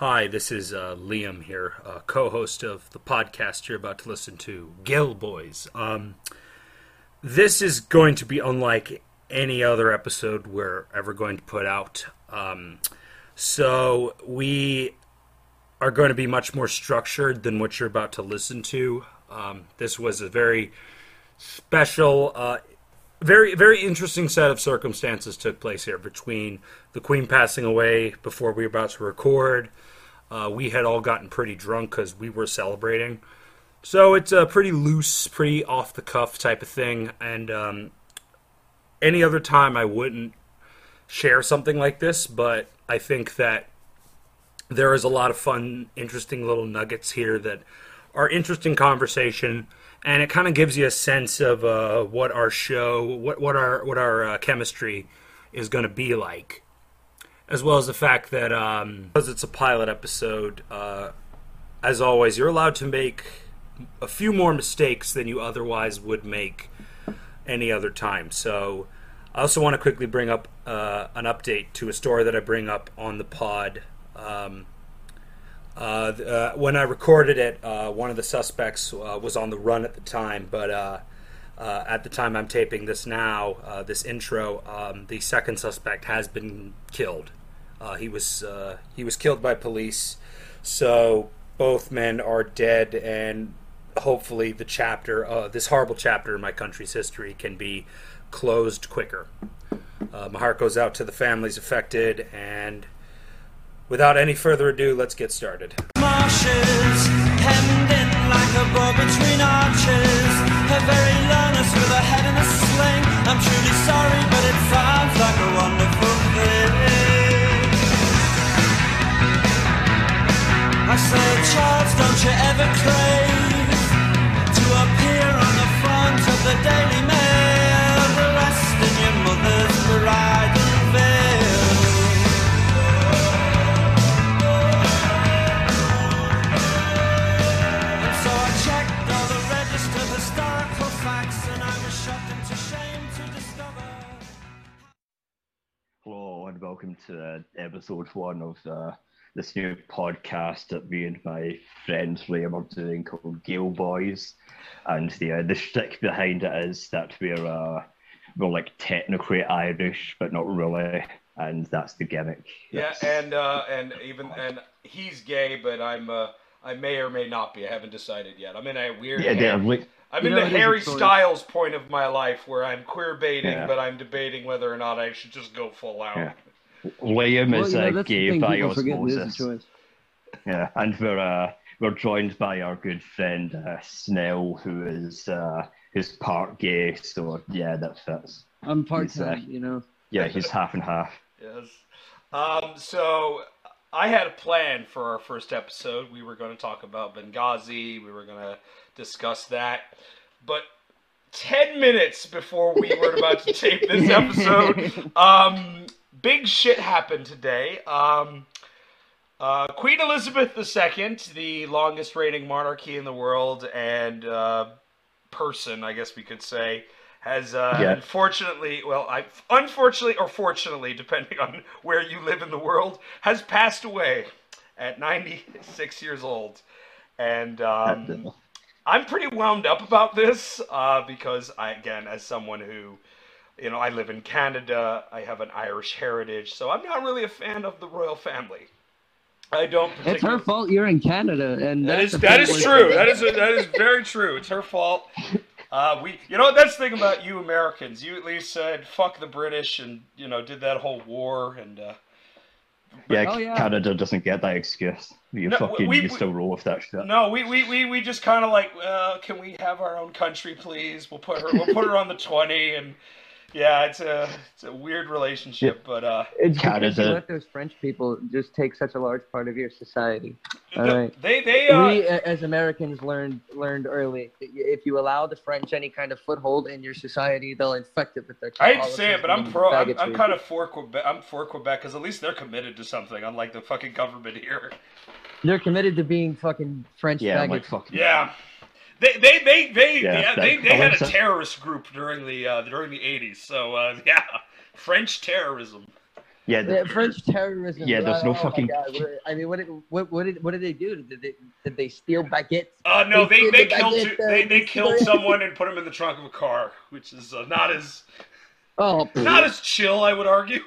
Hi, this is uh, Liam here, uh, co-host of the podcast you're about to listen to, Gill Boys. Um, this is going to be unlike any other episode we're ever going to put out. Um, so we are going to be much more structured than what you're about to listen to. Um, this was a very special, uh, very very interesting set of circumstances took place here between the Queen passing away before we were about to record. Uh, we had all gotten pretty drunk because we were celebrating. So it's a pretty loose, pretty off the cuff type of thing. And um, any other time I wouldn't share something like this, but I think that there is a lot of fun, interesting little nuggets here that are interesting conversation, and it kind of gives you a sense of uh, what our show, what what our what our uh, chemistry is going to be like, as well as the fact that um, because it's a pilot episode, uh, as always, you're allowed to make a few more mistakes than you otherwise would make any other time. So. I also want to quickly bring up uh, an update to a story that I bring up on the pod. Um, uh, uh, when I recorded it, uh, one of the suspects uh, was on the run at the time, but uh, at the time I'm taping this now, this intro, um, the second suspect has been killed. he was he was killed by police, so both men are dead, and hopefully the chapter, this horrible chapter in my country's history, can be closed quicker. Uh, my heart goes out to the families affected, and without any further ado, let's get started. Marshes, hemmed in like a bow between arches. Her very with a head in a sling. I'm truly sorry, but it sounds like a wonderful thing. I say, Charles, don't you ever crave to appear on the front of the Daily Mail, And welcome to uh, episode one of uh, this new podcast that me and my friend Liam are doing called Gale Boys. And the uh, the shtick behind it is that we're uh, we're like technically Irish, but not really, and that's the gimmick. Yeah, That's- and uh, and even and he's gay, but I'm uh, I may or may not be. I haven't decided yet. I'm in a weird. yeah, they're like I'm in know, the it is a Harry. Styles point of my life where I'm queer baiting, Yeah. but I'm debating whether or not I should just go full out. Yeah. Liam Well, is you know, uh, that's the gay thing by people forget. It is osmosis. Yeah, and we're uh, we're joined by our good friend uh, Snell, who is uh, who's part gay. So yeah, that fits. I'm part He's, uh, you know. Yeah, he's half and half. Yes. Um, so I had a plan for our first episode. We were going to talk about Benghazi. We were going to discuss that. But 10 minutes before we were about to tape this episode, um, big shit happened today. Um, uh, Queen Elizabeth II, the longest reigning monarchy in the world and uh, person, I guess we could say, has uh, Yeah. unfortunately, well, I unfortunately or fortunately, depending on where you live in the world, has passed away at 96 years old, and um, I'm pretty wound up about this uh, because I, again, as someone who, you know, I live in Canada, I have an Irish heritage, so I'm not really a fan of the royal family. I don't. It's her fault you're in Canada, and that is that is true. That is that is very true. It's her fault. Uh, we, you know, that's the thing about you Americans. You at least said fuck the British and you know did that whole war and uh, Yeah, Oh, yeah. Canada doesn't get that excuse. You No, fucking we- you we- still roll with that shit. no, we we, we, we just kind of like, uh, can we have our own country, please? We'll put her we'll put her on the twenty and yeah, it's a it's a weird relationship, but uh, It's Canada. because you let those French people just take such a large part of your society. All the- right. they they uh, we, as Americans, learned learned early. If you allow the French any kind of foothold in your society, they'll infect it with their. Culture. I hate to say it, but I'm pro. I'm, I'm kind of for Quebec. I'm for Quebec because at least they're committed to something, unlike the fucking government here. They're committed to being fucking French Yeah, I'm like fucking. Yeah. They they they they Yeah, yeah, they, they had a Alexa. terrorist group during the uh, during the eighties. So uh, yeah, French terrorism. Yeah, Yeah, French terrorism. Yeah, there's no oh fucking- what- I mean, what did what, what did what did they do? Did they did they steal baguettes? Uh, no, They they, they the killed baguette, two, uh, they, they killed someone and put him in the trunk of a car, which is uh, not as Oh, not as chill, I would argue.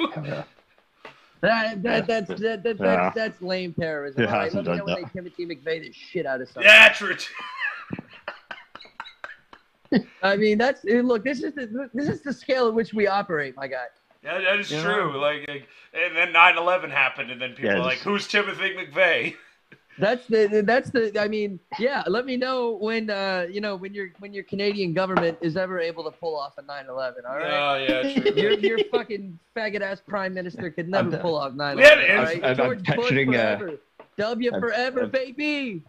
that, that, that's that, that, that's, Yeah. that's lame terrorism. It All right, hasn't let me know done when they Timothy McVeigh the shit out of something. yeah, true. I mean, that's eh, look. This is the this is the scale at which we operate, my guy. Yeah, that is Yeah. true. Like, like, and then 9/11 happened, and then people Yeah, are like, "Who's Timothy McVeigh?" That's the that's the. I mean, yeah. Let me know when uh you know when your when your Canadian government is ever able to pull off a 9/11. All right. Oh yeah, true. Your, your fucking faggot ass prime minister could never pull off 9 We had 11. All an- right? I'm- I'm George Bush picturing, uh, forever. W I'm- forever, I'm- baby.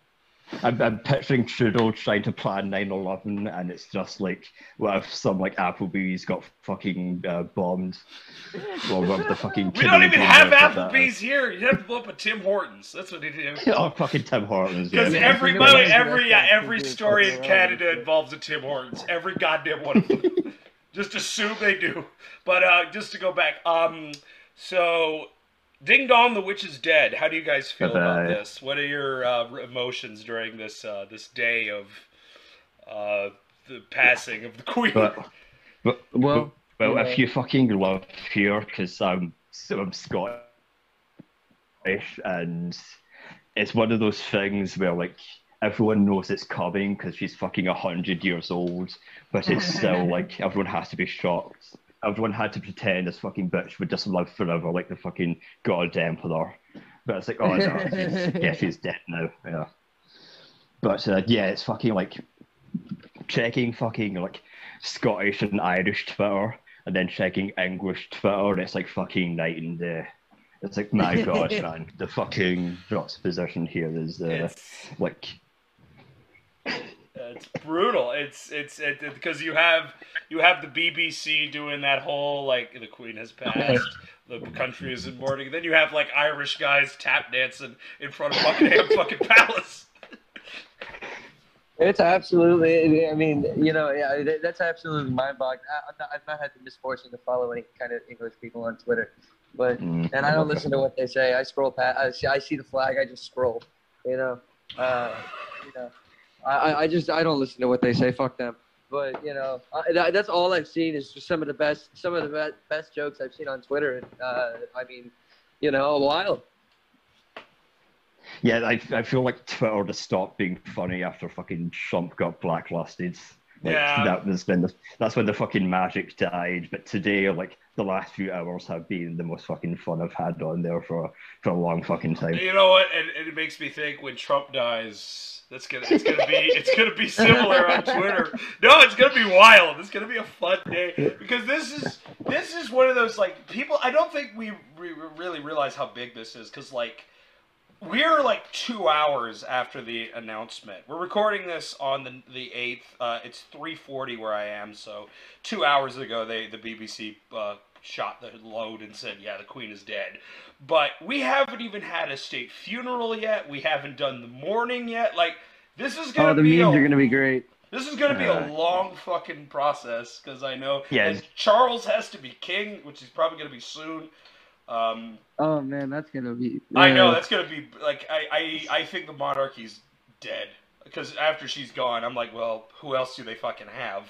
I'm, I'm picturing Trudeau trying to plan 9/11, and it's just like, what if some like Applebee's got fucking uh, bombed, or what the fucking we don't even have government that? Applebee's here. You have to blow up a Tim Hortons. That's what he did. Oh, fucking Tim Hortons. Yeah. Because Yeah, every it's a by the good way, way to every yeah, every story in Canada involves a Tim Hortons. Every goddamn one of them. just assume they do. But uh, just to go back, um, so Ding Dong, the witch is dead. How do you guys feel about Bye-bye. this? What are your uh, emotions during this uh, this day of uh, the passing of the queen? But, but Well, well, yeah. if you fucking love here, because I'm so I'm Scottish, and it's one of those things where like everyone knows it's coming because she's fucking a hundred years old, but it's still like everyone has to be shocked. Everyone had to pretend this fucking bitch would just live forever, like the fucking god emperor. But it's like, oh no, she's, yeah, she's dead now. Yeah. But uh, yeah, it's fucking like checking fucking like Scottish and Irish Twitter and then checking English Twitter, and it's like fucking night and day. It's like my god, man, the fucking juxtaposition here is uh, It's, like it's brutal. It's it's it, because you have you have the BBC doing that whole like the Queen has passed, the country is in mourning. Then you have like Irish guys tap dancing in front of Buckingham fucking Palace. It's absolutely. I mean, you know, yeah, that's absolutely mind-boggling. I- I've not, I've not had the misfortune to follow any kind of English people on Twitter, but mm, and I don't listen to what they say. I scroll past. I see, I see the flag. I just scroll. You know, uh, you know, I, I- I just I don't listen to what they say. Fuck them. But you know, I, that, that's all I've seen is just some of the best some of the best, best jokes I've seen on Twitter. And uh, I mean, you know, a while. yeah, I, I feel like Twitter just stopped being funny after fucking Trump got blacklisted. Like, Yeah. that was when the, that's when the fucking magic died. But today, like the last few hours have been the most fucking fun I've had on there for for a long fucking time. You know what? And, and it makes me think when Trump dies, that's gonna it's gonna be it's gonna be similar on Twitter. No, it's gonna be wild. It's gonna be a fun day because this is this is one of those like people. I don't think we re- really realize how big this is because like we're like two hours after the announcement. We're recording this on the the eighth. Uh, it's three forty where I am. So two hours ago, they the BBC uh, shot the load and said, "Yeah, the Queen is dead." But we haven't even had a state funeral yet. We haven't done the mourning yet. Like this is gonna Oh, the be memes a, are gonna be great. this is gonna be a long fucking process because I know. It's- Charles has to be king, which is probably gonna be soon. Um, Oh man, that's gonna be. I know that's gonna be like I I, I think the monarchy's dead because after she's gone, I'm like, well, who else do they fucking have?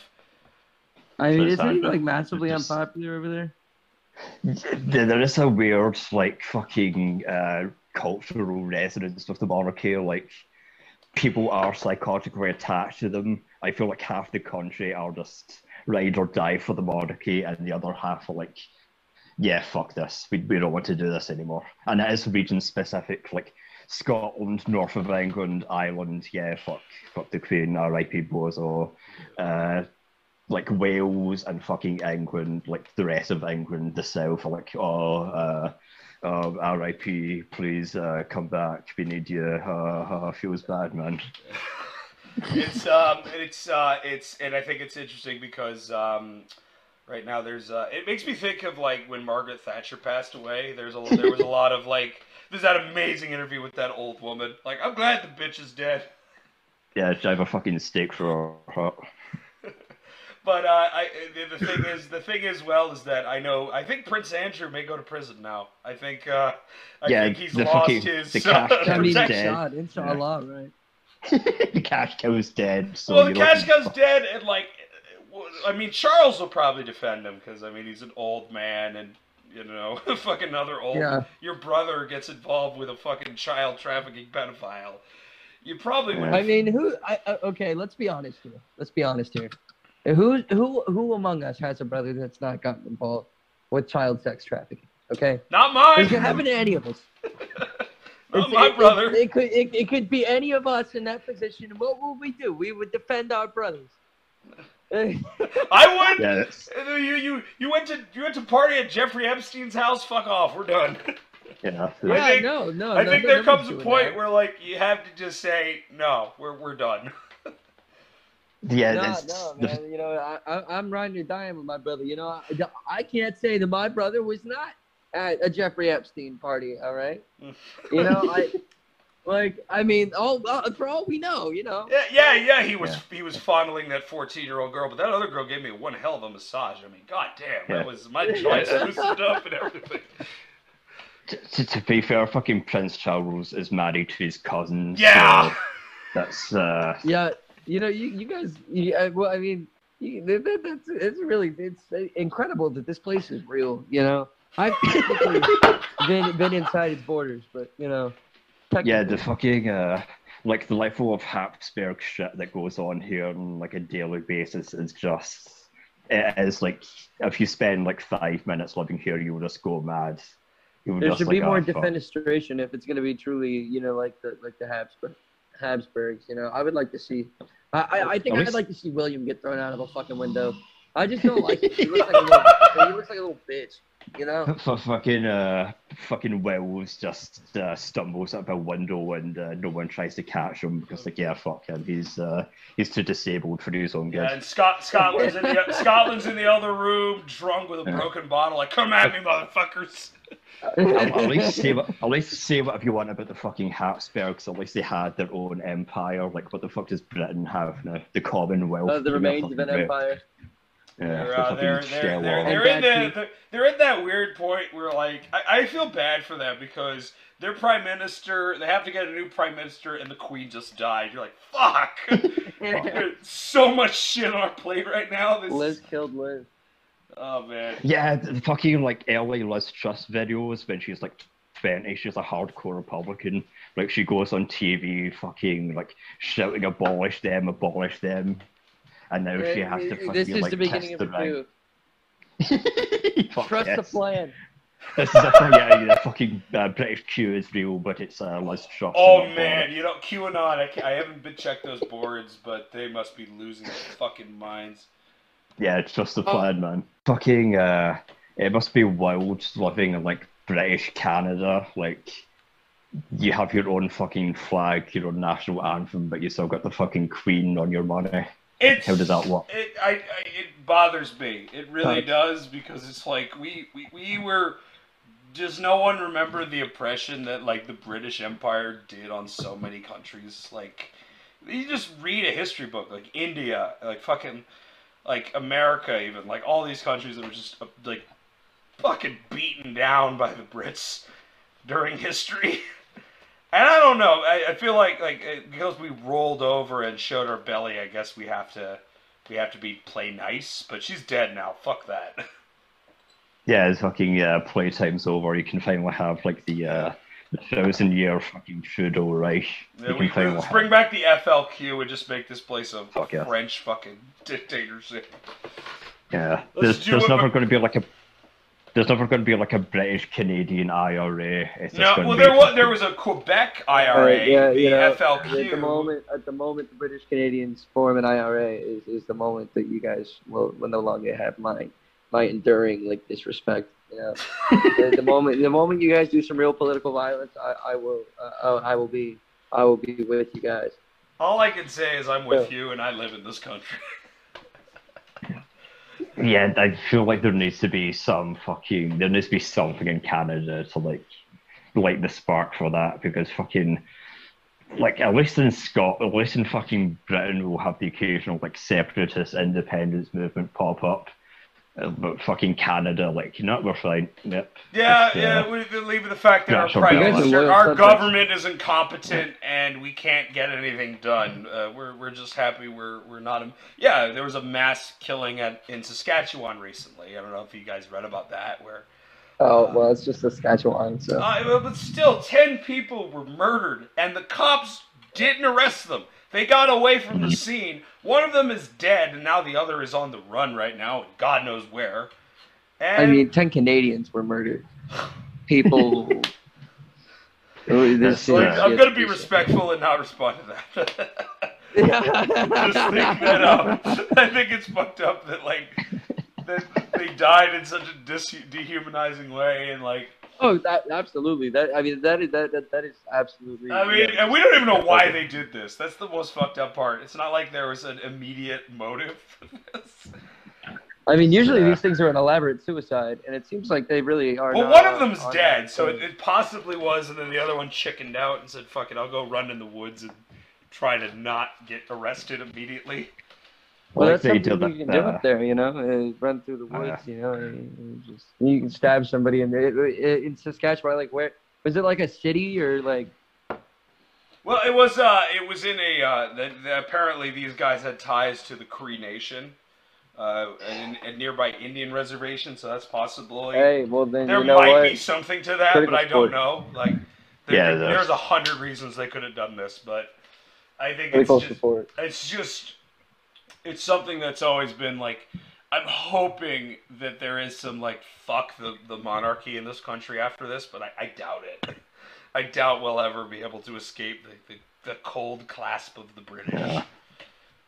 I mean, So isn't he like massively just- unpopular over there? There there is a weird, like, fucking uh, cultural resonance with the monarchy. Like, people are psychotically attached to them. I feel like half the country are just ride or die for the monarchy, and the other half are like, yeah, fuck this. We, we don't want to do this anymore. And it is region specific. Like, Scotland, north of England, Ireland, yeah, fuck, fuck the Queen, R.I.P. Bozo. Uh, like Wales and fucking England, like the rest of England, the south, like, oh, uh, oh, R.I.P. Please uh, come back. We need you. Uh, uh, feels bad, man. It's um, it's uh, it's and I think it's interesting because um, right now there's uh, it makes me think of like when Margaret Thatcher passed away. There's a there was a lot of like there's that amazing interview with that old woman. Like I'm glad the bitch is dead. Yeah, I have a fucking steak for her. But uh, I, the the thing is, the thing is, well, is that I know. I think Prince Andrew may go to prison now. I think. Uh, I Yeah, think he's the lost fucking- his. the cash uh, cow I is dead. shot, inshallah, right? the cash cow's dead. So well, the cash cow's dead, and like, well, I mean, Charles will probably defend him because I mean he's an old man, and you know, fucking another old. Yeah. Your brother gets involved with a fucking child trafficking pedophile. You probably would. I mean, who? I, I, okay, let's be honest here. Let's be honest here. Who, who, who among us has a brother that's not gotten involved with child sex trafficking? Okay, Not mine. it could happen to any of us. Not It's- my it- brother. It, it could, it, it could be any of us in that position. What would we do? We would defend our brothers. I would. Yeah, that's, You, you you went to you went to party at Jeffrey Epstein's house. Fuck off. We're done. yeah. yeah, think- no, no. I no, think no, there comes a point that. where like you have to just say no. We're we're done. Yeah, no, that's no, man. You know, I, I, I'm riding or dying with my brother. You know, I, I can't say that my brother was not at a Jeffrey Epstein party. All right, you know, I like. I mean, all uh, for all we know, you know. Yeah, yeah, yeah. He was Yeah. he was fondling that fourteen year old girl, but that other girl gave me one hell of a massage. I mean, god damn, Yeah. that was my joints loosened up and everything. to, to be fair, fucking Prince Charles is married to his cousin. Yeah. so that's uh, Yeah, you know, you, you guys. You, uh, well, I mean, you, that, that, that's it's really it's incredible that this place is real. You know, I've been been inside its borders, but you know, yeah, the fucking uh, like the level of Habsburg shit that goes on here on like a daily basis is just it is like if you spend like five minutes living here, you will just go mad. You There should like, be more "Ah, fuck." defenestration if it's going to be truly, you know, like the like the Habsburg, Habsburgs. You know, I would like to see. I I, I think I'd least- like to see William get thrown out of a fucking window. I just don't like it. He looks like a little, he looks like a little bitch. You know. For fucking uh, fucking Wells just uh, stumbles up a window and uh, no one tries to catch him because like yeah fuck him he's uh, he's too disabled for his own good. Yeah, and Scott Scotland's in the Scotland's in the other room, drunk with a Yeah. broken bottle. Like, come at me, motherfuckers. I'll, at least say what, at least say whatever you want about the fucking Habsburgs. At least they had their own empire. Like what the fuck does Britain have now? The Commonwealth. Uh, the remains of an empire. Yeah, They're, uh, they're, they're, they're, in And the, they're, they're in that weird point where like I, I feel bad for them because their prime minister they have to get a new prime minister and the queen just died. You're like fuck. So much shit on our plate right now. This Liz killed Liz. oh man. Yeah, the fucking like early Liz Truss videos when she's like 20, she's a hardcore Republican. Like she goes on TV fucking like shouting abolish them, abolish them. And now she has to fucking this is like the beginning kiss of the the ring. coup. Fuck Trust the plan. This is a yeah, the fucking uh, British Q is real, but it's uh, Liz Truss. Oh man, you know QAnon. I, ca- I haven't been checked those boards, but they must be losing their fucking minds. Yeah, it's just the Oh. plan, man. Fucking, uh, it must be wild living in like British Canada. Like, you have your own fucking flag, your own national anthem, but you still got the fucking Queen on your money. It's, How does that work? It I, I it bothers me. It really Right. does because it's like we, we we were. Does no one remember the oppression that like the British Empire did on so many countries? Like, you just read a history book, like India, like fucking, like America, even like all these countries that were just uh, like fucking beaten down by the Brits during history. And I don't know. I, I feel like like uh, because we rolled over and showed our belly, I guess we have to we have to be play nice. But she's dead now. Fuck that. Yeah, it's fucking uh, playtime's over. You can finally have like the uh, the thousand year fucking feudal Reich. Yeah, You we, can finally let's have- bring back the FLQ and just make this place a, Fuck yeah. French fucking dictatorship. Yeah, Let's there's, there's never going to be like a there's never going to be like a British Canadian IRA. It's No, well there was there was a Quebec IRA, Right, yeah, the you know, FLQ. At the moment, at the moment, the British Canadians form an IRA is, is the moment that you guys will, will no longer have my my enduring like disrespect. You know, the, the moment the moment you guys do some real political violence, I, I will uh, I will be I will be with you guys. All I can say is I'm with you and I live in this country. Yeah, I feel like there needs to be some fucking there needs to be something in Canada to like light the spark for that because fucking like at least in Scot, at least in fucking Britain, we'll have the occasional like separatist independence movement pop up. Uh, but fucking Canada, like, you know, we're fine. Yep. Yeah, Just, uh, yeah. We we leave the fact that our prime balance. You guys are minister, our government is incompetent, and we can't get anything done. Uh, we're we're just happy we're we're not. A, yeah, there was a mass killing at in Saskatchewan recently. I don't know if you guys read about that, where Oh well, it's just Saskatchewan, so Uh, but still, 10 people were murdered, and the cops didn't arrest them. They got away from the scene. One of them is dead, and now the other is on the run right now, God knows where. And I mean, ten Canadians were murdered. People. Oh, this Like, like, is I'm going to be respectful and not respond to that. Just think that up. Um, I think it's fucked up that, like, that they died in such a dis- dehumanizing way, and, like, Oh, that absolutely. That I mean, that is that that, that is absolutely. I mean, yeah. and we don't even know why they did this. That's the most fucked up part. It's not like there was an immediate motive for this. I mean, usually Yeah. these things are an elaborate suicide, and it seems like they really are. Well, one of them's on dead, so it, it possibly was, and then the other one chickened out and said, "Fuck it, I'll go run in the woods and try to not get arrested immediately." Well, like that's they something did you can do uh, up there, you know, uh, run through the uh, woods, you know, and, and just you can stab somebody in there. In Saskatchewan, like where was it? Like a city or like? Well, it was uh, it was in a uh, the, the, apparently these guys had ties to the Cree Nation, uh, and a nearby Indian reservation, so that's possible. Hey, well then there you know might what? be something to that, Critical but I don't sport. know. Like, there, Yeah, could- there's- there's a hundred reasons they could have done this, but I think Pretty it's close just, support. it's just it's something that's always been like I'm hoping that there is some like fuck the, the monarchy in this country after this, but I, I doubt it. I doubt we'll ever be able to escape the, the, the cold clasp of the British. Yeah.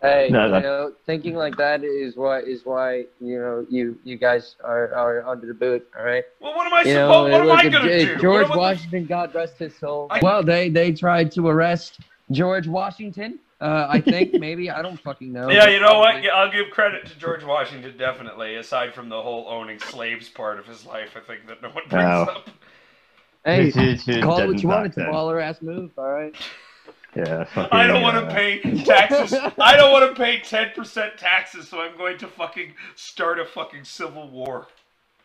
Hey, No, you know, thinking like that is why is why you know you you guys are are under the boot. All right. Well, what am I You supposed? know, what am look I gonna J- do? George What am I- Washington, God rest his soul. I- well, they they tried to arrest George Washington. Uh, I think maybe I don't fucking know. Yeah, you know what? Yeah, I'll give credit to George Washington definitely. Aside from the whole owning slaves part of his life, I think that no one brings Wow. up. Hey, Who- who call it what you want. back It's a baller ass move. All right. Yeah, I don't want uh, to pay taxes. I don't want to pay ten percent taxes, so I'm going to fucking start a fucking civil war.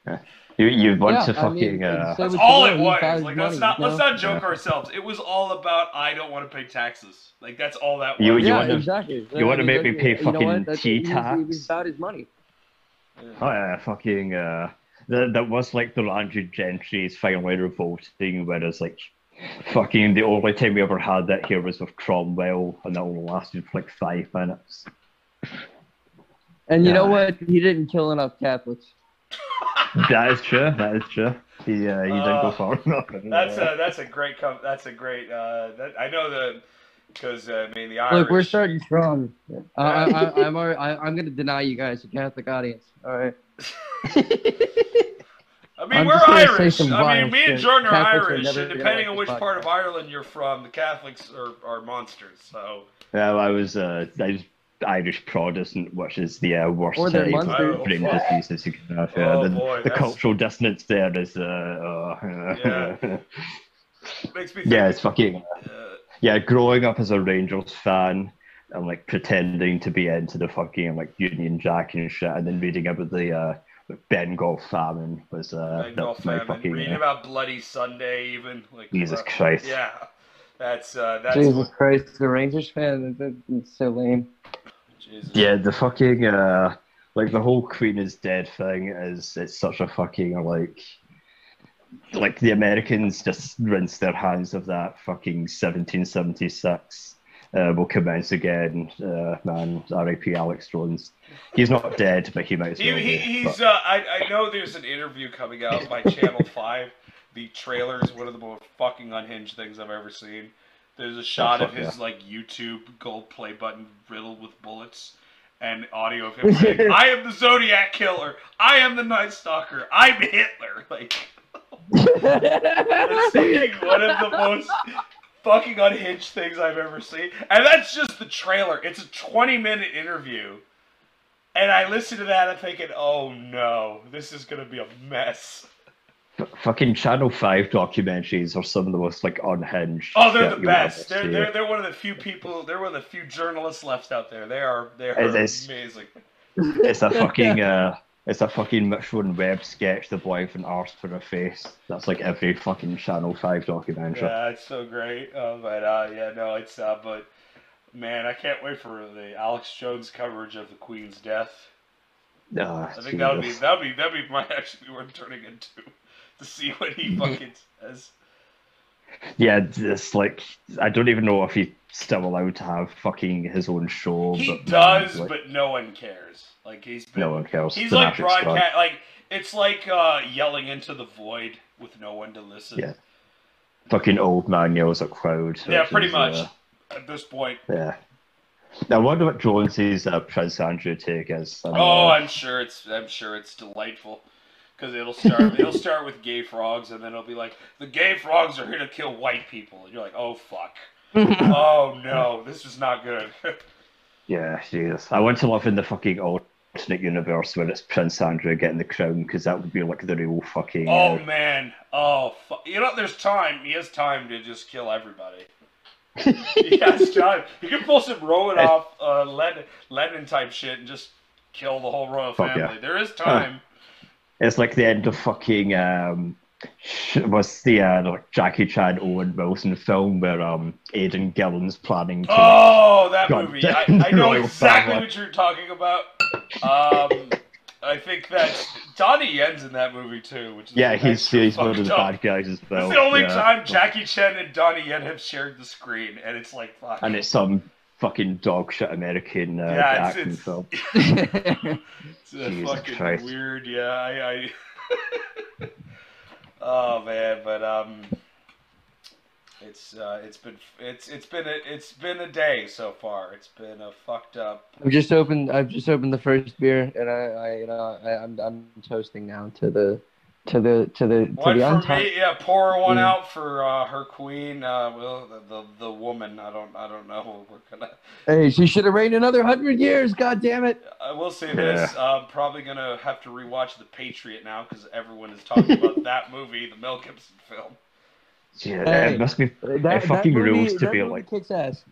You, you want Yeah, to I fucking. mean, uh, say That's all will, it he was. Like money, let's not you let's not joke ourselves. It was all about I don't want to pay taxes. Like that's all that was. You- you yeah, wanna- exactly. you wanna make me that's- pay you know fucking what? Tea he He tax? was about his money. Oh yeah, fucking uh that that was like the landed gentry is finally revolting, whereas like fucking the only time we ever had that here was with Cromwell and that only lasted for like five minutes. And you know what? He didn't kill enough Catholics. that is true, that is true. He uh, he didn't Uh, go far enough. That's uh, a that's a great com- that's a great uh that I know the because uh, I mean the Irish. Look, we're starting strong. I, I, I, I'm already, I, I'm going to deny you guys, the Catholic audience. All right. I mean, I'm we're just gonna say Irish. I mean, me and. Jordan are Catholics Irish, never and depending on this which part of. Ireland you're from, the Catholics are, are monsters. So yeah, I was uh I was Irish Protestant, which is the uh, worst Or they're type monsters. of brain Oh, fuck. diseases you can have. Yeah, Oh, the, boy, the that's- cultural dissonance there is uh, uh Yeah. makes me yeah, it's fucking uh, yeah, growing up as a Rangers fan and like pretending to be into the fucking like Union Jack and shit, and then reading about the uh, Bengal famine was uh, that Bengal was my fucking Reading uh, about Bloody Sunday, even like Jesus uh, Christ. Yeah, that's uh, that's Jesus what, Christ, the Rangers fan, that- that's so lame. Jesus. Yeah, the fucking uh, like the whole Queen is dead thing is it's such a fucking like like the Americans just rinse their hands of that fucking 1776. Uh, will commence again, uh, man. R.I.P. Alex Jones. He's not dead, but he might as He, well he, be. he's. but- Uh, I, I know there's an interview coming out by Channel Five. The trailer is one of the most fucking unhinged things I've ever seen. There's a shot oh, of fuck his like YouTube gold play button riddled with bullets, and audio of him saying, "I am the Zodiac killer. I am the Night Stalker. I'm Hitler." Like that's one of the most fucking unhinged things I've ever seen. And that's just the trailer. It's a 20 minute interview. And I listened to that and thinking, oh no, this is gonna be a mess. F- fucking Channel Five documentaries are some of the most like unhinged. Oh, they're the best. They're, they're they're one of the few people. They're one of the few journalists left out there. They are they are It is. amazing. It's a fucking uh, it's a fucking Mitchell Webb sketch. The boy with an arse for a face. That's like every fucking Channel Five documentary. Yeah, it's so great. Uh, but uh, yeah, no, it's uh, but man, I can't wait for the Alex Jones coverage of the Queen's death. Ah, I think that would be that would be that would be might actually be worth turning into to see what he fucking says. Yeah, it's like I don't even know if he's still allowed to have fucking his own show. He but, does, like, but no one cares. Like he's been, no one cares. He's The like broadcast. Like it's like uh, yelling into the void with no one to listen. Yeah. Fucking old man yells at crowd. Yeah, pretty is, much. uh, At this point. yeah. I wonder what Jonesy's uh, Prince Andrew take is. Oh. I'm sure it's I'm sure it's delightful. Because it'll start it'll start with gay frogs and then it'll be like the gay frogs are here to kill white people. And you're like oh fuck. Oh no. This is not good. Yeah, Jesus. I want to live in the fucking alternate universe where it's Prince Andrew getting the crown because that would be like the real fucking. oh uh, man. Oh fu- you know there's time he has time to just kill everybody. He has time. He can pull some Romanoff uh, Lenin, Lenin type shit and just kill the whole royal Fuck family. Yeah. there is time It's like the end of fucking um, was the uh, like Jackie Chan Owen Wilson film where um Aidan Gillen's planning to. Oh, that God movie! I, I know exactly Family. what you're talking about. Um, I think that Donnie Yen's in that movie too, which is yeah, he's he's one of the bad guys as well. It's the only yeah. time Jackie Chan and Donnie Yen have shared the screen, and it's like fuck. And it's some fucking dog shit American uh, Yeah, it's- action it's- film. it's a Jesus fucking Christ. weird. Yeah, I. I oh man, but um, it's uh, it's been it's it's been a it's been a day so far. It's been a fucked up. I've just opened. I've just opened the first beer, and I, I you know, I, I'm I'm toasting now to the, to the to the to One the for untied. me, yeah. Pour one Mm. out for uh, her queen. Uh, well, the, the the woman. I don't I don't know. We're gonna. Hey, she should have reigned another hundred years. God damn it! I will say this. I'm probably gonna have to rewatch The Patriot now because everyone is talking about that movie, the Mel Gibson film. Yeah, Hey, it must be. That, it fucking that movie, rules to be movie like. kicks ass.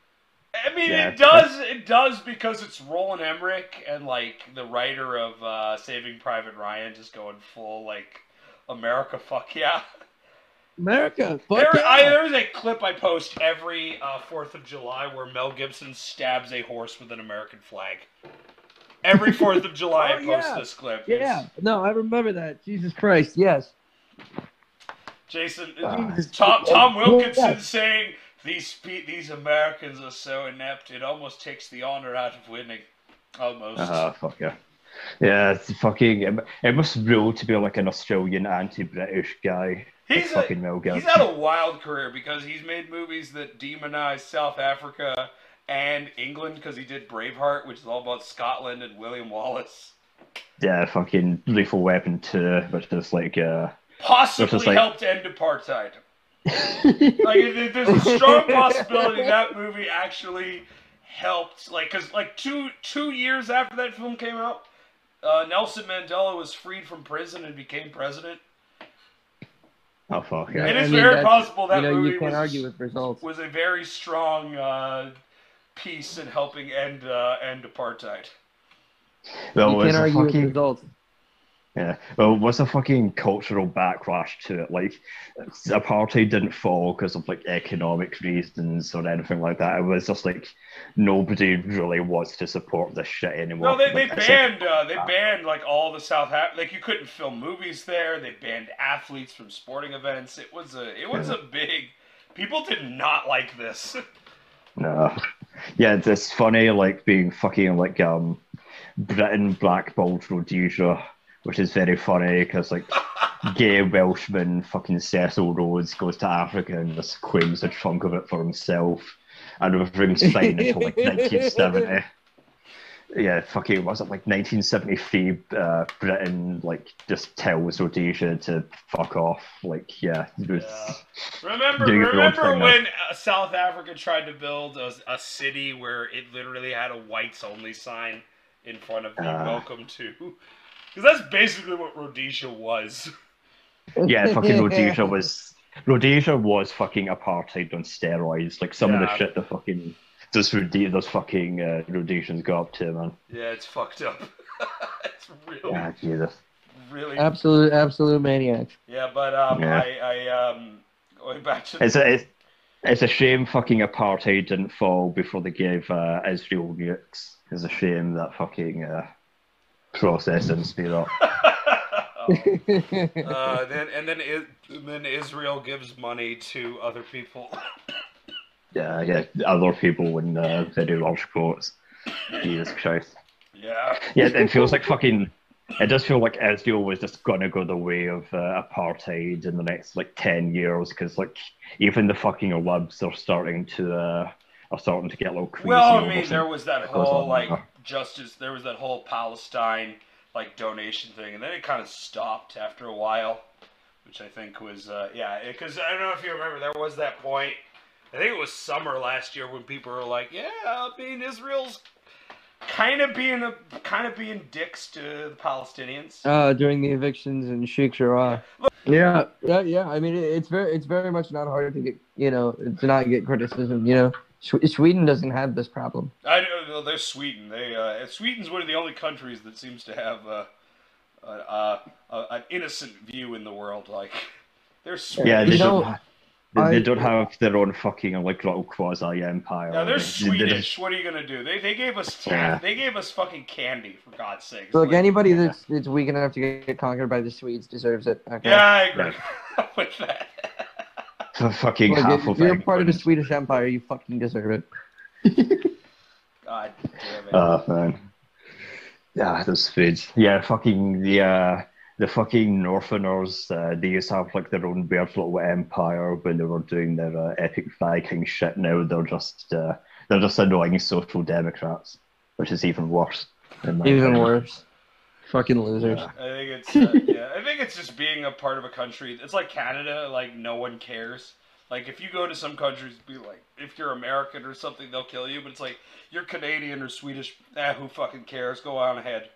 I mean, Yeah. it does. It does because it's Roland Emmerich and like the writer of uh, Saving Private Ryan, just going full like America. Fuck yeah. America, fuck There, yeah. I, there's a clip I post every uh, Fourth of July where Mel Gibson stabs a horse with an American flag. Every Fourth of July, I Oh, post yeah. this clip. yeah, It's- no, I remember that. Jesus Christ, yes. Jason, Ah. Tom, Tom Yeah. Wilkinson saying these these Americans are so inept, it almost takes the honor out of winning. Almost. Uh, fuck yeah. Yeah, it's fucking. It, must rule to be like an Australian anti-British guy. He's a- fucking Mel He's had a wild career because he's made movies that demonize South Africa and England because he did Braveheart, which is all about Scotland and William Wallace. Yeah, fucking Lethal Weapon 2, which is like, uh, Possibly is like- helped end apartheid. Like, there's a strong possibility that movie actually helped. Like, because like two two years after that film came out, uh, Nelson Mandela was freed from prison and became president. oh fuck It yeah. is I mean, very possible that you know, movie you can't was, argue with results. was a very strong uh, piece in helping end uh, end apartheid. Well, you it's can't a argue with results. Yeah. Well, what's a fucking cultural backlash to it? Like, apartheid didn't fall because of like economic reasons or anything like that. It was just like nobody really wants to support this shit anymore. No, they, they Like, it's banned uh, they banned like all the South Af- like you couldn't film movies there. They banned athletes from sporting events. It was a it was a big. People did not like this. No. Yeah, it's, it's funny, like being fucking like um, Britain blackballed Rhodesia, which is very funny because like gay Welshman fucking Cecil Rhodes goes to Africa and just claims a chunk of it for himself, and everything's fine until like 1970. Yeah, fucking was it like 1973? Uh, Britain like just tells Rhodesia to fuck off. Like, yeah, Yeah. Remember, Doing it the wrong remember when uh, South Africa tried to build a, a city where it literally had a whites only sign in front of the Ah. welcome to? Because that's basically what Rhodesia was. Yeah, fucking Rhodesia was Rhodesia was fucking apartheid on steroids. Like some of the shit the fucking those Rhode- those fucking uh, Rhodesians got up to, man. Yeah, it's fucked up. it's really, Yeah, Jesus. really. absolute, absolute maniacs. Yeah, but um, Yeah. I, I um, going back to It's a it's, it's a shame fucking apartheid didn't fall before they gave uh, Israel nukes. It's a shame that fucking uh, process didn't speed up. uh, then and then I- and then Israel gives money to other people. Yeah, yeah, other people in uh, very large quotes. Jesus Christ. yeah. Yeah, it feels like fucking. It does feel like Israel was just gonna go the way of uh, apartheid in the next like ten years because like even the fucking libs are starting to uh, are starting to get a little crazy. Well, I mean, there was that whole like. Justice. There was that whole Palestine like donation thing, and then it kind of stopped after a while, which I think was uh, yeah. Because I don't know if you remember, there was that point. I think it was summer last year when people were like, "Yeah, I mean, Israel's kind of being a kind of being dicks to the Palestinians." Uh, during the evictions in Sheikh Jarrah. Yeah, yeah, yeah. I mean, it's very, it's very much not hard to get, you know, to not get criticism. You know, Sw- Sweden doesn't have this problem. I know well, they're Sweden. They uh, Sweden's one of the only countries that seems to have uh, a, a, a, an innocent view in the world. Like they're Sweden. Yeah, they know, don't. They, I- they don't have their own fucking like little quasi empire. Yeah, they're They- they- they Swedish. What are you gonna do? They they gave us Yeah. they gave us fucking candy for God's sake. Look, Like, anybody that's that's weak enough to get conquered by the Swedes deserves it. Okay. yeah, I agree with that. just fucking Look, half if of you're England. part of the Swedish Empire, you fucking deserve it. God damn it. Oh man. Yeah, those Swedes. Yeah, fucking the uh, the fucking Northerners. Uh, they used to have like their own weird little empire when they were doing their uh, epic Viking shit. Now they're just uh, they're just annoying social democrats, which is even worse. Even opinion. worse. Fucking losers. Yeah. I think it's uh, yeah. I think it's just being a part of a country. It's like Canada. Like no one cares. Like if you go to some countries, be like if you're American or something, they'll kill you. But it's like you're Canadian or Swedish. Ah, who fucking cares? Go on ahead.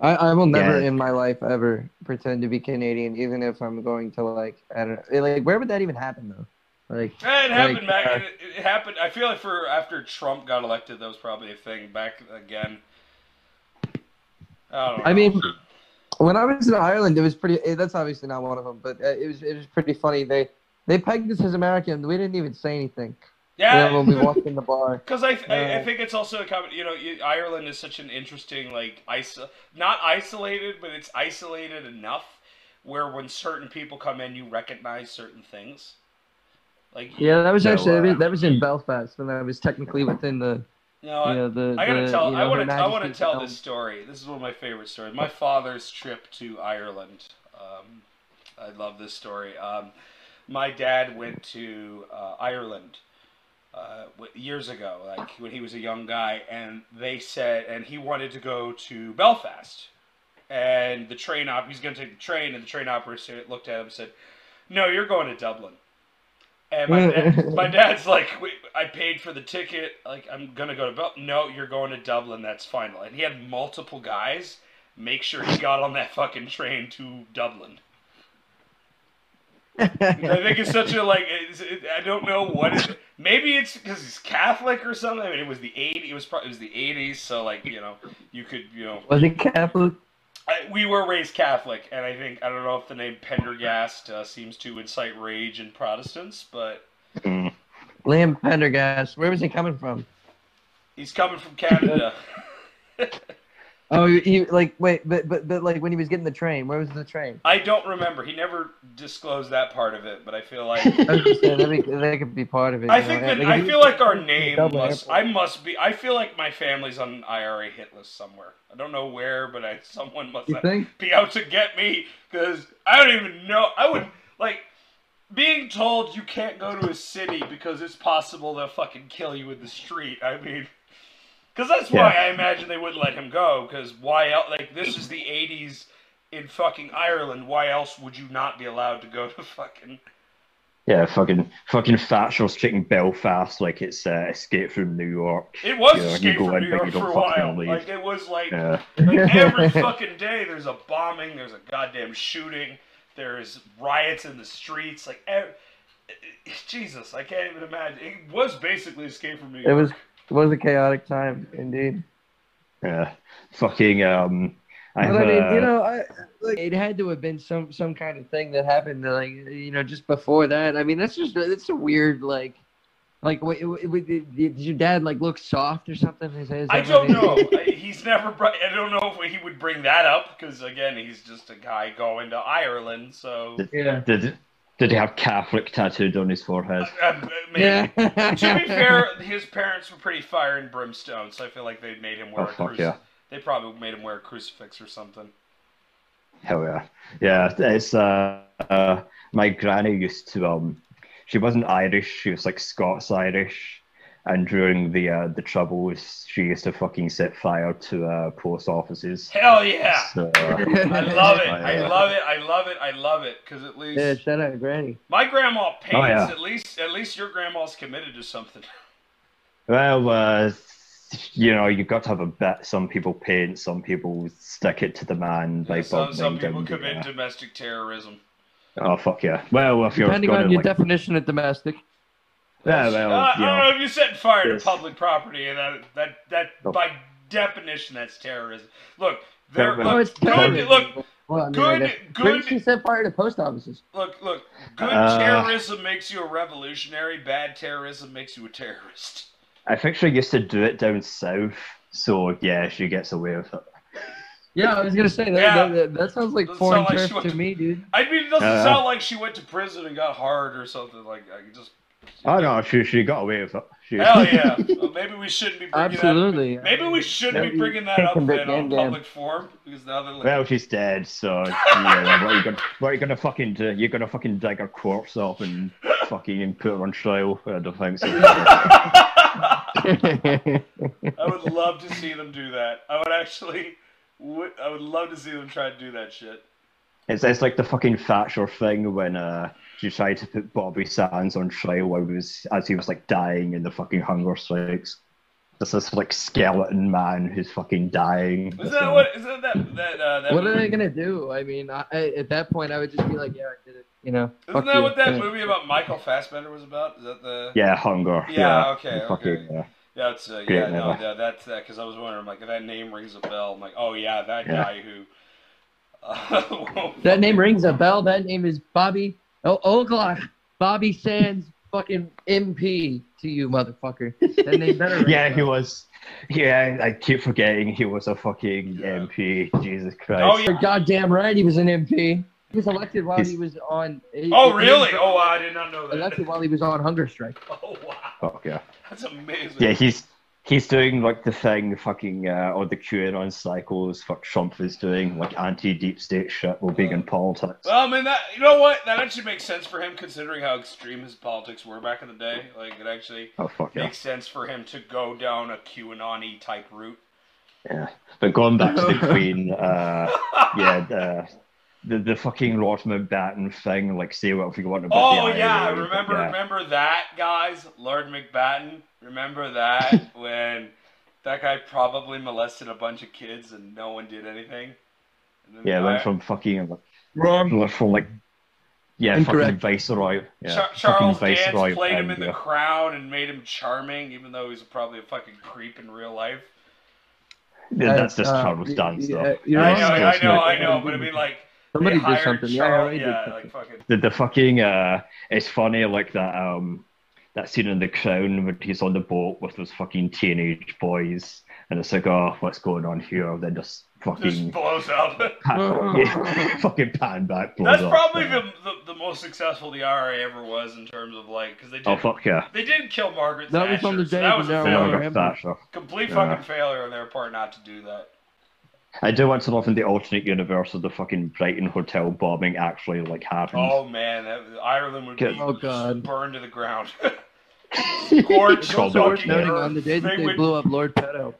I, I will never Yeah. in my life ever pretend to be Canadian, even if I'm going to like I don't know, like where would that even happen though? Like Eh, It happened Like, back. uh, it, it happened. I feel like for after Trump got elected, that was probably a thing back again. I. I mean, when I was in Ireland, it was pretty. eh, That's obviously not one of them, but uh, it was it was pretty funny. They they pegged us as American. We didn't even say anything. You yeah, know, when we walked in the bar. Because I, I, I Uh, think it's also a comment. You know, Ireland is such an interesting, like, iso- not isolated, but it's isolated enough where when certain people come in, you recognize certain things. Like, Yeah, that was So, actually uh, that was in Belfast, and that was technically within the you know, you I, know the. I gotta the, tell. you I want to. I want to tell this story. This is one of my favorite stories. My father's trip to Ireland. Um, I love this story. Um, my dad went to uh, Ireland uh, years ago, like when he was a young guy, and they said, and he wanted to go to Belfast, and the train op. He's going to take the train, and the train operator looked at him and said, "No, you're going to Dublin." And my, dad, my dad's like, I paid for the ticket. Like, I'm gonna go to Bel. No, you're going to Dublin. That's final. And he had multiple guys make sure he got on that fucking train to Dublin. I think it's such a like. It's, it, I don't know what It. Maybe it's because he's Catholic or something. I mean, it was the 80s. It was probably it was the eighties. So like you know, you could you know. Was it Catholic? I, we were raised Catholic, and I think I don't know if the name Pendergast uh, seems to incite rage in Protestants, but Mm. Liam Pendergast. Where was he coming from? he's coming from Canada. Oh, you, like wait, but but but like when he was getting the train, where was the train? I don't remember. He never disclosed that part of it, but I feel like I was just saying that, could be part of it. I know? think that Like, I feel like our name must. Airport- I must be. I feel like my family's on an IRA hit list somewhere. I don't know where, but I someone must be out to get me because I don't even know. I would like being told you can't go to a city because it's possible they'll fucking kill you in the street. I mean, because that's why Yeah. I imagine they wouldn't let him go. Because why else? Like this is the '80s in fucking Ireland. Why else would you not be allowed to go to fucking? Yeah, fucking fucking factuals treating Belfast like it's uh, Escape from New York. It was You know, Escape from in, New York for a while. leave. Like it was like, Yeah. like every fucking day there's a bombing, there's a goddamn shooting, there's riots in the streets. Like, ev- Jesus, I can't even imagine. It was basically Escape from New York. It was it was a chaotic time indeed. Yeah, fucking um. I've, But I mean, uh, you know, I, like, it had to have been some some kind of thing that happened, like you know, just before that. I mean, that's just it's a weird like, like wait, wait, wait, did, did your dad like look soft or something? Is, is I don't know. He's never. brought- I don't know if he would bring that up because again, he's just a guy going to Ireland. So Yeah. Did did he have Catholic tattooed on his forehead? uh, maybe. Yeah. to be fair, his parents were pretty fire and brimstone, so I feel like they made him wear Oh, a fuck cruci- yeah. They probably made him wear a crucifix or something. Hell yeah, yeah. It's uh, uh, my granny used to um, she wasn't Irish. She was like Scots Irish, and during the uh, the troubles, she used to fucking set fire to uh, post offices. Hell yeah! So, uh, I love it. Oh, I love it. I love it. I love it because at least yeah, shout out Granny. my grandma paints. Oh, yeah. At least, at least your grandma's committed to something. well, uh, you know, you've got to have a bet. Some people paint, some people stick it to the man by some, some people commit domestic terrorism. Oh fuck yeah! Well, if you're Depending on your like, definition of domestic. Yeah, well, Uh, you I don't know, know if you set fire to public property, and that that that Oh. by definition that's terrorism. Look, there. Yeah, Look, Oh, it's good. terrorism. Look, Well, I mean, good- I good- Didn't set fire to post offices? look, look. Good Uh, terrorism makes you a revolutionary. Bad terrorism makes you a terrorist. I think she used to do it down south, so yeah, she gets away with it. Yeah, I was gonna say that. Yeah. that, that, that sounds like Doesn't foreign sound like turf to to- me, dude. I mean, it doesn't Uh, sound like she went to prison and got hard or something like. I just. Oh know she she got away with it. She, Hell yeah! Well, maybe we shouldn't be bringing Absolutely. that. Maybe we shouldn't be bringing that up taking the uh, then on damn damn. public forum because now they're like. Well, she's dead, so yeah, what are you gonna what are you gonna fucking do? You're gonna fucking dig her corpse up and fucking put her on trial? I don't think so. I would love to see them do that. I would actually, I would love to see them try to do that shit. It's it's like the fucking Thatcher thing when uh she tried to put Bobby Sands on trial while he was as he was like dying in the fucking hunger strikes. This is like skeleton man who's fucking dying. Is that what? Is that that that? Uh, that what are they gonna do? I mean, I, I, at that point, I would just be like, yeah, I did it. You know. Isn't that you. what that movie about Michael Fassbender was about? Is that the? Yeah, hunger. Yeah, okay, Fucking, okay. yeah. Yeah, it's uh, yeah, no, movie. yeah, that's that because I was wondering like if that name rings a bell. I'm like, oh yeah, that Yeah. guy who. Uh, That name rings a bell. That name is Bobby. Oh, Oglach. Bobby Sands, fucking MP to you, motherfucker. That name better. ring Yeah, a he bell. was. Yeah, I keep forgetting he was a fucking Yeah. MP. Jesus Christ. Oh, yeah. You're goddamn right. He was an MP. He was elected while He's- he was on. Oh he really? was Oh, I did not know that. Elected while he was on hunger strike. Oh wow, Fuck yeah. that's amazing. Yeah, he's he's doing like the thing fucking uh, on the QAnon cycles fuck Trump is doing, like anti deep state shit while being in politics. Well, I mean that you know what that actually makes sense for him considering how extreme his politics were back in the day. Like it actually Oh fuck yeah. makes sense for him to go down a QAnon type route. Yeah. But going back to the Queen, uh yeah, the the, the fucking Lord Mountbatten thing, like say what if you want about Oh the yeah, IRA, remember yeah. remember that guys, Lord Mountbatten. Remember that when that guy probably molested a bunch of kids and no one did anything. And then Yeah, the went from fucking Wrong. from like yeah, Incorrect. fucking Viceroy. Yeah, Char- fucking Charles Dance Viceroy played him in the Crown and made him charming, even though he's probably a fucking creep in real life. yeah, that's just Uh, Charles y- Dance yeah, though. you're I know, I know, not- I know, but I mean, like Somebody did hired something. Yeah, I Charles, already did yeah, something. like fucking. the, the fucking uh it's funny like that um that scene in the crown when he's on the boat with those fucking teenage boys and it's like oh what's going on here then just Just fucking blows out. pan, yeah, fucking pan back blows That's off. probably Yeah. the, the the most successful the IRA ever was in terms of like because they did oh fuck yeah they didn't kill Margaret That was on the so day that was when a they were failure. on Margaret Thatcher. Complete Yeah. fucking failure on their part not to do that. I do want to know if in the alternate universe of the fucking Brighton hotel bombing actually like happened. Oh man, that, Ireland would Good. be Oh, God. burned to the ground. Scorched Called So worth fucking noting on the day that They they would- blew up Lord Pedo.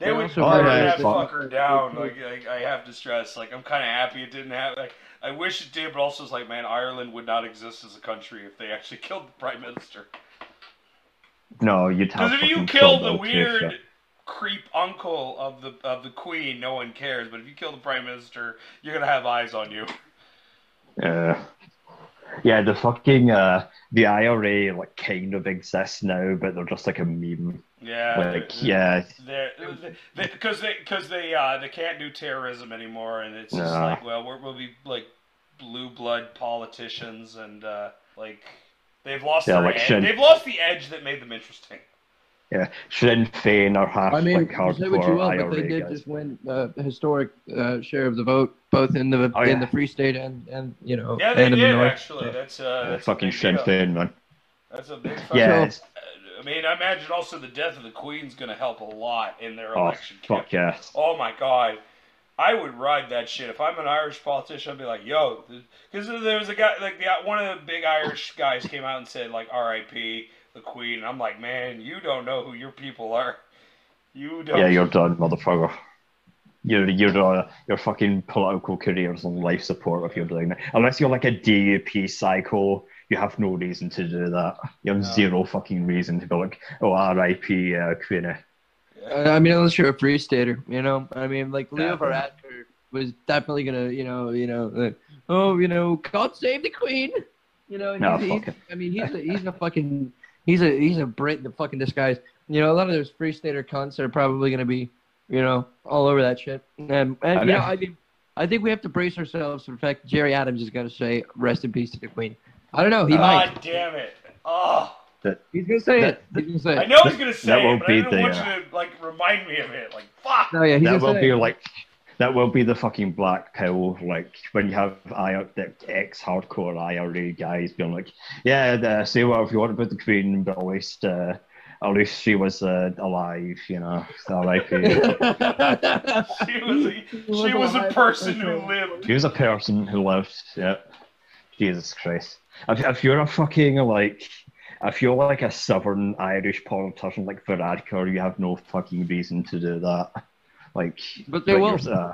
They would also burn very that fun. fucker down. Like, like I have to stress, like I'm kind of happy it didn't happen. Like, I wish it did, but also it's like, man, Ireland would not exist as a country if they actually killed the prime minister. No, you'd have. Because if you fucking kill the killed weird Patricia. Creep uncle of the of the queen, no one cares. But if you kill the prime minister, you're gonna have eyes on you. Yeah. Yeah, the fucking uh, the IRA like kind of exists now, but they're just like a meme. Yeah. Like, they're- yeah, They're, they, because they because they uh, they can't do terrorism anymore, and it's just Nah. like, well, we're, we'll be like blue blood politicians, and uh, like they've lost Yeah, their like. Sinn- They've lost the edge that made them interesting. Yeah. Sinn Féin are half I mean, like you say what you hardcore will, but they did guys. just win a historic uh, share of the vote, both in the Oh, in yeah. the Free State and and you know Yeah, they and in the did North. actually. That's uh, Yeah, that's a fucking big Sinn. Féin, man. That's a big. fucking- Yeah, So- it's, I mean, I imagine also the death of the Queen's going to help a lot in their oh election. fuck campaign. yeah. Oh my god. I would ride that shit. If I'm an Irish politician, I'd be like, yo, because there was a guy, like, the, one of the big Irish guys came out and said, like, RIP, the Queen. I'm like, man, you don't know who your people are. You don't. Yeah, you're done, motherfucker. Your your uh, your fucking political careers on life support if you're doing that. Unless you're like a DUP psycho, you have no reason to do that. You have No. zero fucking reason to be like, oh, R.I.P. Uh, Queenie. Uh, I mean, unless you're a Free Stater, you know. I mean, like Leo Yeah. Varadkar was definitely gonna, you know, you know, like, oh, you know, God save the Queen. You know, No, he's, fuck he's, it. I mean, he's a, he's a fucking, he's a he's a Brit, the fucking disguise. You know, a lot of those Free Stater cunts are probably gonna be, you know, all over that shit. And and I you know, know. I mean, I think we have to brace ourselves for the fact Gerry Adams is gonna say rest in peace to the Queen. I don't know, he might. God damn it. Oh. He's gonna say That- it. He's gonna say I know he's going to say That it, won't but I be didn't the, want uh, you to, like, remind me of it. Like, fuck. No, yeah, he's that gonna will say be it. like that will be the fucking black pill, like when you have I the ex hardcore IRA guys being like, yeah, the, say whatever you want about the Queen, but at least uh, at least she was uh, alive, you know. R.I.P. She was a, she was a person who lived. She was a person who lived. Yeah. Jesus Christ. If, if you're a fucking like, if you're like a southern Irish politician like Varadkar, you have no fucking reason to do that. Like, But they but will. Uh,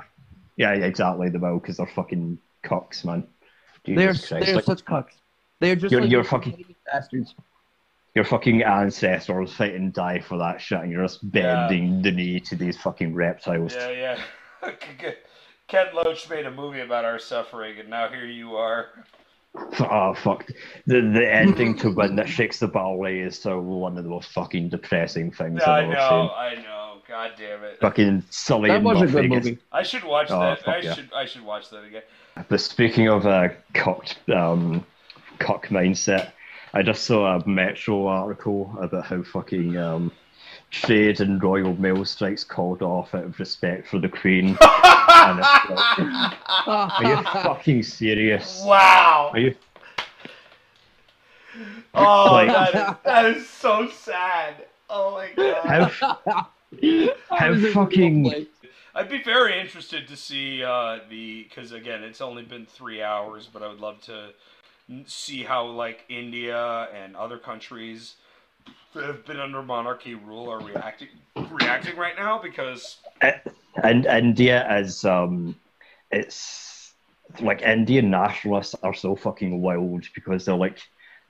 yeah, yeah, exactly. They will because they're fucking cocks, man. They're they're Like, such cocks. They're just You're- like you're fucking- bastards. your fucking ancestors fight and die for that shit, and you're just Yeah. bending the knee to these fucking reptiles. Yeah, yeah. Ken Loach made a movie about our suffering, and now here you are. Oh fuck! The the ending to Wind That Shakes the Barley is so one of the most fucking depressing things I I've ever know, seen. I know. God damn it. Fucking Sully That and was a good gets- movie. I should watch Oh, that. I yeah. should. I should watch that again. But speaking of uh, cocked um, cock mindset, I just saw a Metro article about how fucking um, trade and Royal Mail strikes called off out of respect for the Queen. and it's like, are you fucking serious? wow. Are you? Oh, Like- that, is, that is so sad. Oh my god. How, how fucking I'd be very interested to see uh, the because again, it's only been three hours, but I would love to see how like India and other countries that have been under monarchy rule are reacting reacting right now because and India is um, it's like Indian nationalists are so fucking wild because they're like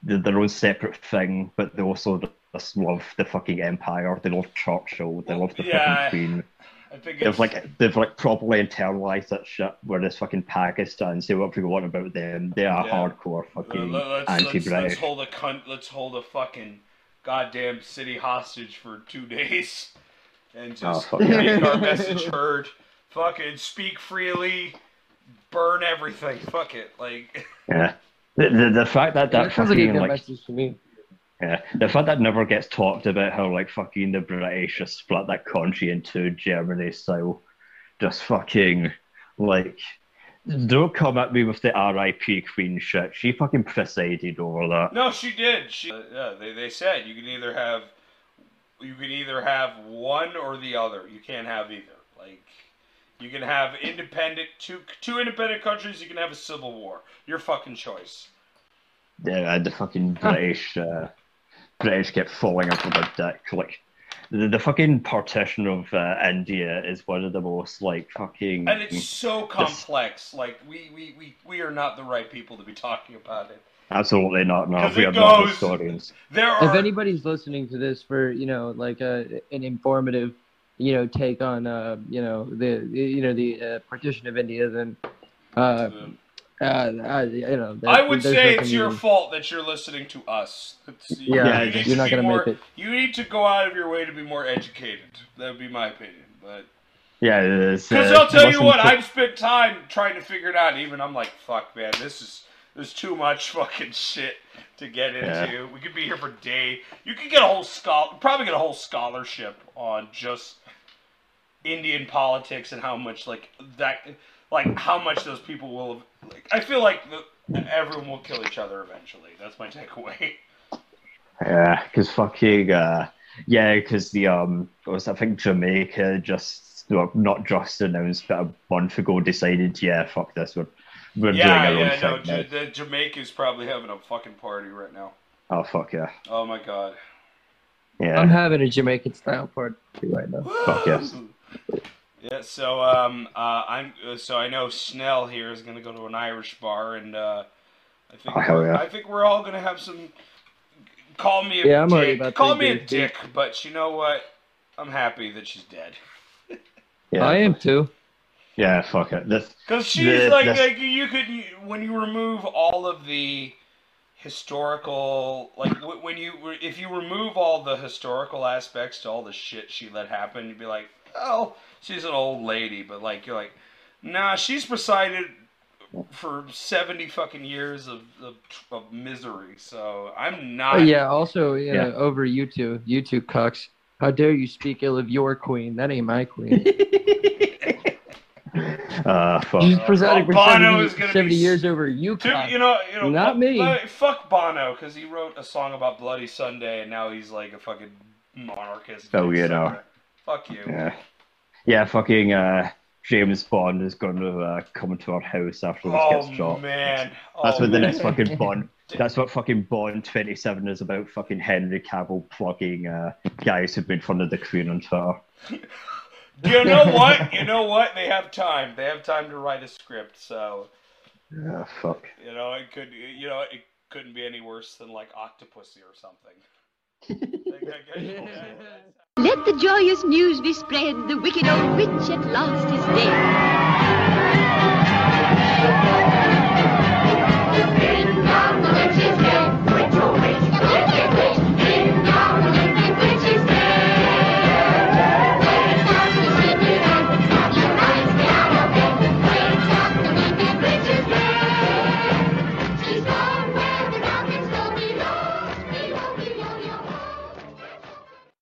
they're their own separate thing, but they also just love the fucking empire. They love Churchill. They love the Yeah. fucking Queen. They've like they've like properly internalized that shit. Whereas fucking Pakistan, say whatever you want about them, they are Yeah. hardcore fucking let- let's, let's, anti-British. let's hold a cunt, let's hold a fucking goddamn city hostage for two days and Oh, just fuck make our message heard. Fucking speak freely, burn everything. Fuck it. Like Yeah. The, the, the fact that that, That sounds like a good like message to me. Yeah, the fact that never gets talked about how like fucking the British just split that country into Germany style, just fucking like don't come at me with the R.I.P. Queen shit. She fucking presided over that. no, she did. She uh, yeah. They, they said you can either have you can either have one or the other. You can't have either. Like you can have independent two two independent countries. You can have a civil war. Your fucking choice. Yeah, the fucking British uh, British kept falling over the deck. Like the, the fucking partition of uh, India is one of the most like fucking. And it's so complex. Like we, we, we, we are not the right people to be talking about it. Absolutely not. No, 'Cause we it are not goes- historians. There are If anybody's listening to this for you know like a an informative, you know take on uh you know the you know the uh, partition of India, then uh, uh, I, you know that- I would say nothing it's your you- fault that you're listening to us. It's, you- Yeah, you need you're not gonna more, make it. You need to go out of your way to be more educated. That would be my opinion. But Yeah, it's, because uh, I'll tell you what, to- I've spent time trying to figure it out. Even I'm like, fuck, man, this is there's too much fucking shit to get into. Yeah. We could be here for day. You could get a whole schol, probably get a whole scholarship on just Indian politics and how much like that, like how much those people will. Have, like, I feel like the, everyone will kill each other eventually. That's my takeaway. Yeah, because fucking uh, yeah, because the um, what was I think Jamaica just well, not just announced, but a month ago decided, yeah, fuck this, we're we're yeah, doing our yeah, no, own thing. Ja- the Jamaica's probably having a fucking party right now. now. Oh fuck yeah, Oh my god. yeah. I'm having a Jamaican style party right now. Fuck yes. Yeah, so um, uh, I'm uh, so I know Snell here is gonna go to an Irish bar, and uh, I think Oh, hell yeah. I think we're all gonna have some. Call me a Yeah, I'm dick. already about Call me a beers deep. dick, but you know what? I'm happy that she's dead yeah, I am too. yeah, fuck it. Because she's The- like the- like you could when you remove all of the historical like when you if you remove all the historical aspects to all the shit she let happen, you'd be like, oh, she's an old lady, but like you're like, nah, she's presided for seventy fucking years of of, of misery. So I'm not. Oh, yeah. Also, you know, Yeah. over you two, you two cucks. How dare you speak ill of your queen? That ain't my queen. uh, fuck. She's presided for Bono 70, is gonna 70 be years over you, Dude, you know, you know, Not me. Fuck Bono, because he wrote a song about Bloody Sunday, and now he's like a fucking monarchist. Oh, you know. Fuck you. Yeah, yeah, fucking uh, James Bond is going to uh, come to our house after this Oh gets shot. man. That's oh, what the next fucking Bond. That's what fucking Bond 27 is about. Fucking Henry Cavill plugging uh, guys who've been front of the Queen on Twitter. You know what? You know what? They have time. They have time to write a script. So Yeah, fuck. you know, it could. You know, it couldn't be any worse than like Octopussy or something. Let the joyous news be spread. The wicked old witch at last is dead.